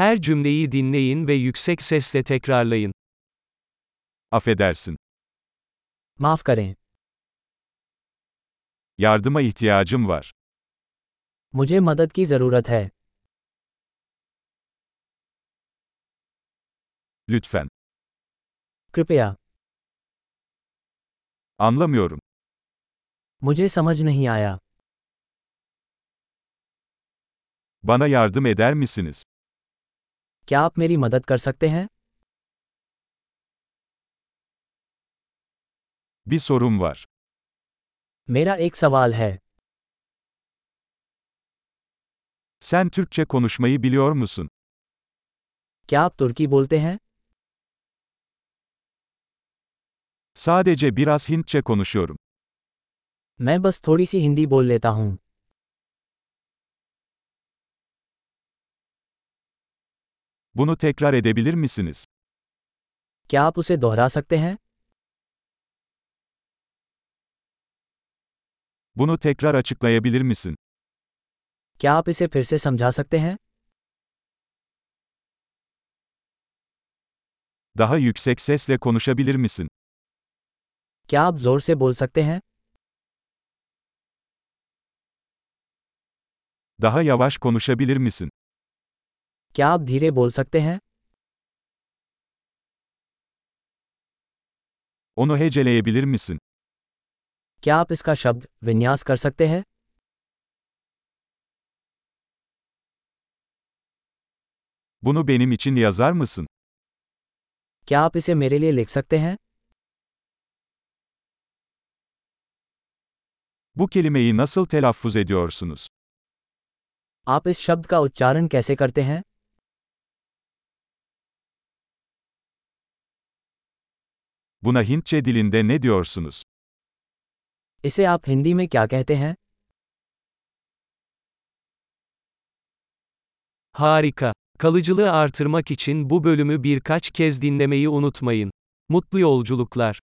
Her cümleyi dinleyin ve yüksek sesle tekrarlayın. Affedersin. माफ करें Yardıma ihtiyacım var. मुझे मदद की ज़रूरत है Lütfen. कृपया Anlamıyorum. मुझे समझ नहीं आया Bana yardım eder misiniz? क्या आप मेरी मदद कर सकते हैं Bir sorum var. मेरा एक सवाल है Sen Türkçe konuşmayı biliyor musun? क्या आप तुर्की बोलते हैं Sadece biraz Hintçe konuşuyorum. मैं बस थोड़ी सी हिंदी बोल लेता हूँ Bunu tekrar edebilir misiniz? क्या आप उसे दोहरा सकते हैं Bunu tekrar açıklayabilir misin? क्या आप इसे फिर से समझा सकते हैं Daha yüksek sesle konuşabilir misin? क्या आप जोर से बोल सकते हैं Daha yavaş konuşabilir misin? क्या आप धीरे बोल सकते हैं Onu heceleyebilir misin? क्या आप इसका शब्द विन्यास कर सकते हैं Bunu benim için yazar mısın? क्या आप इसे मेरे लिए लिख सकते हैं Bu kelimeyi nasıl telaffuz ediyorsunuz? आप इस शब्द का उच्चारण कैसे करते हैं Buna Hintçe dilinde ne diyorsunuz? इसे आप हिंदी में क्या कहते हैं Harika. Kalıcılığı artırmak için bu bölümü birkaç kez dinlemeyi unutmayın. Mutlu yolculuklar.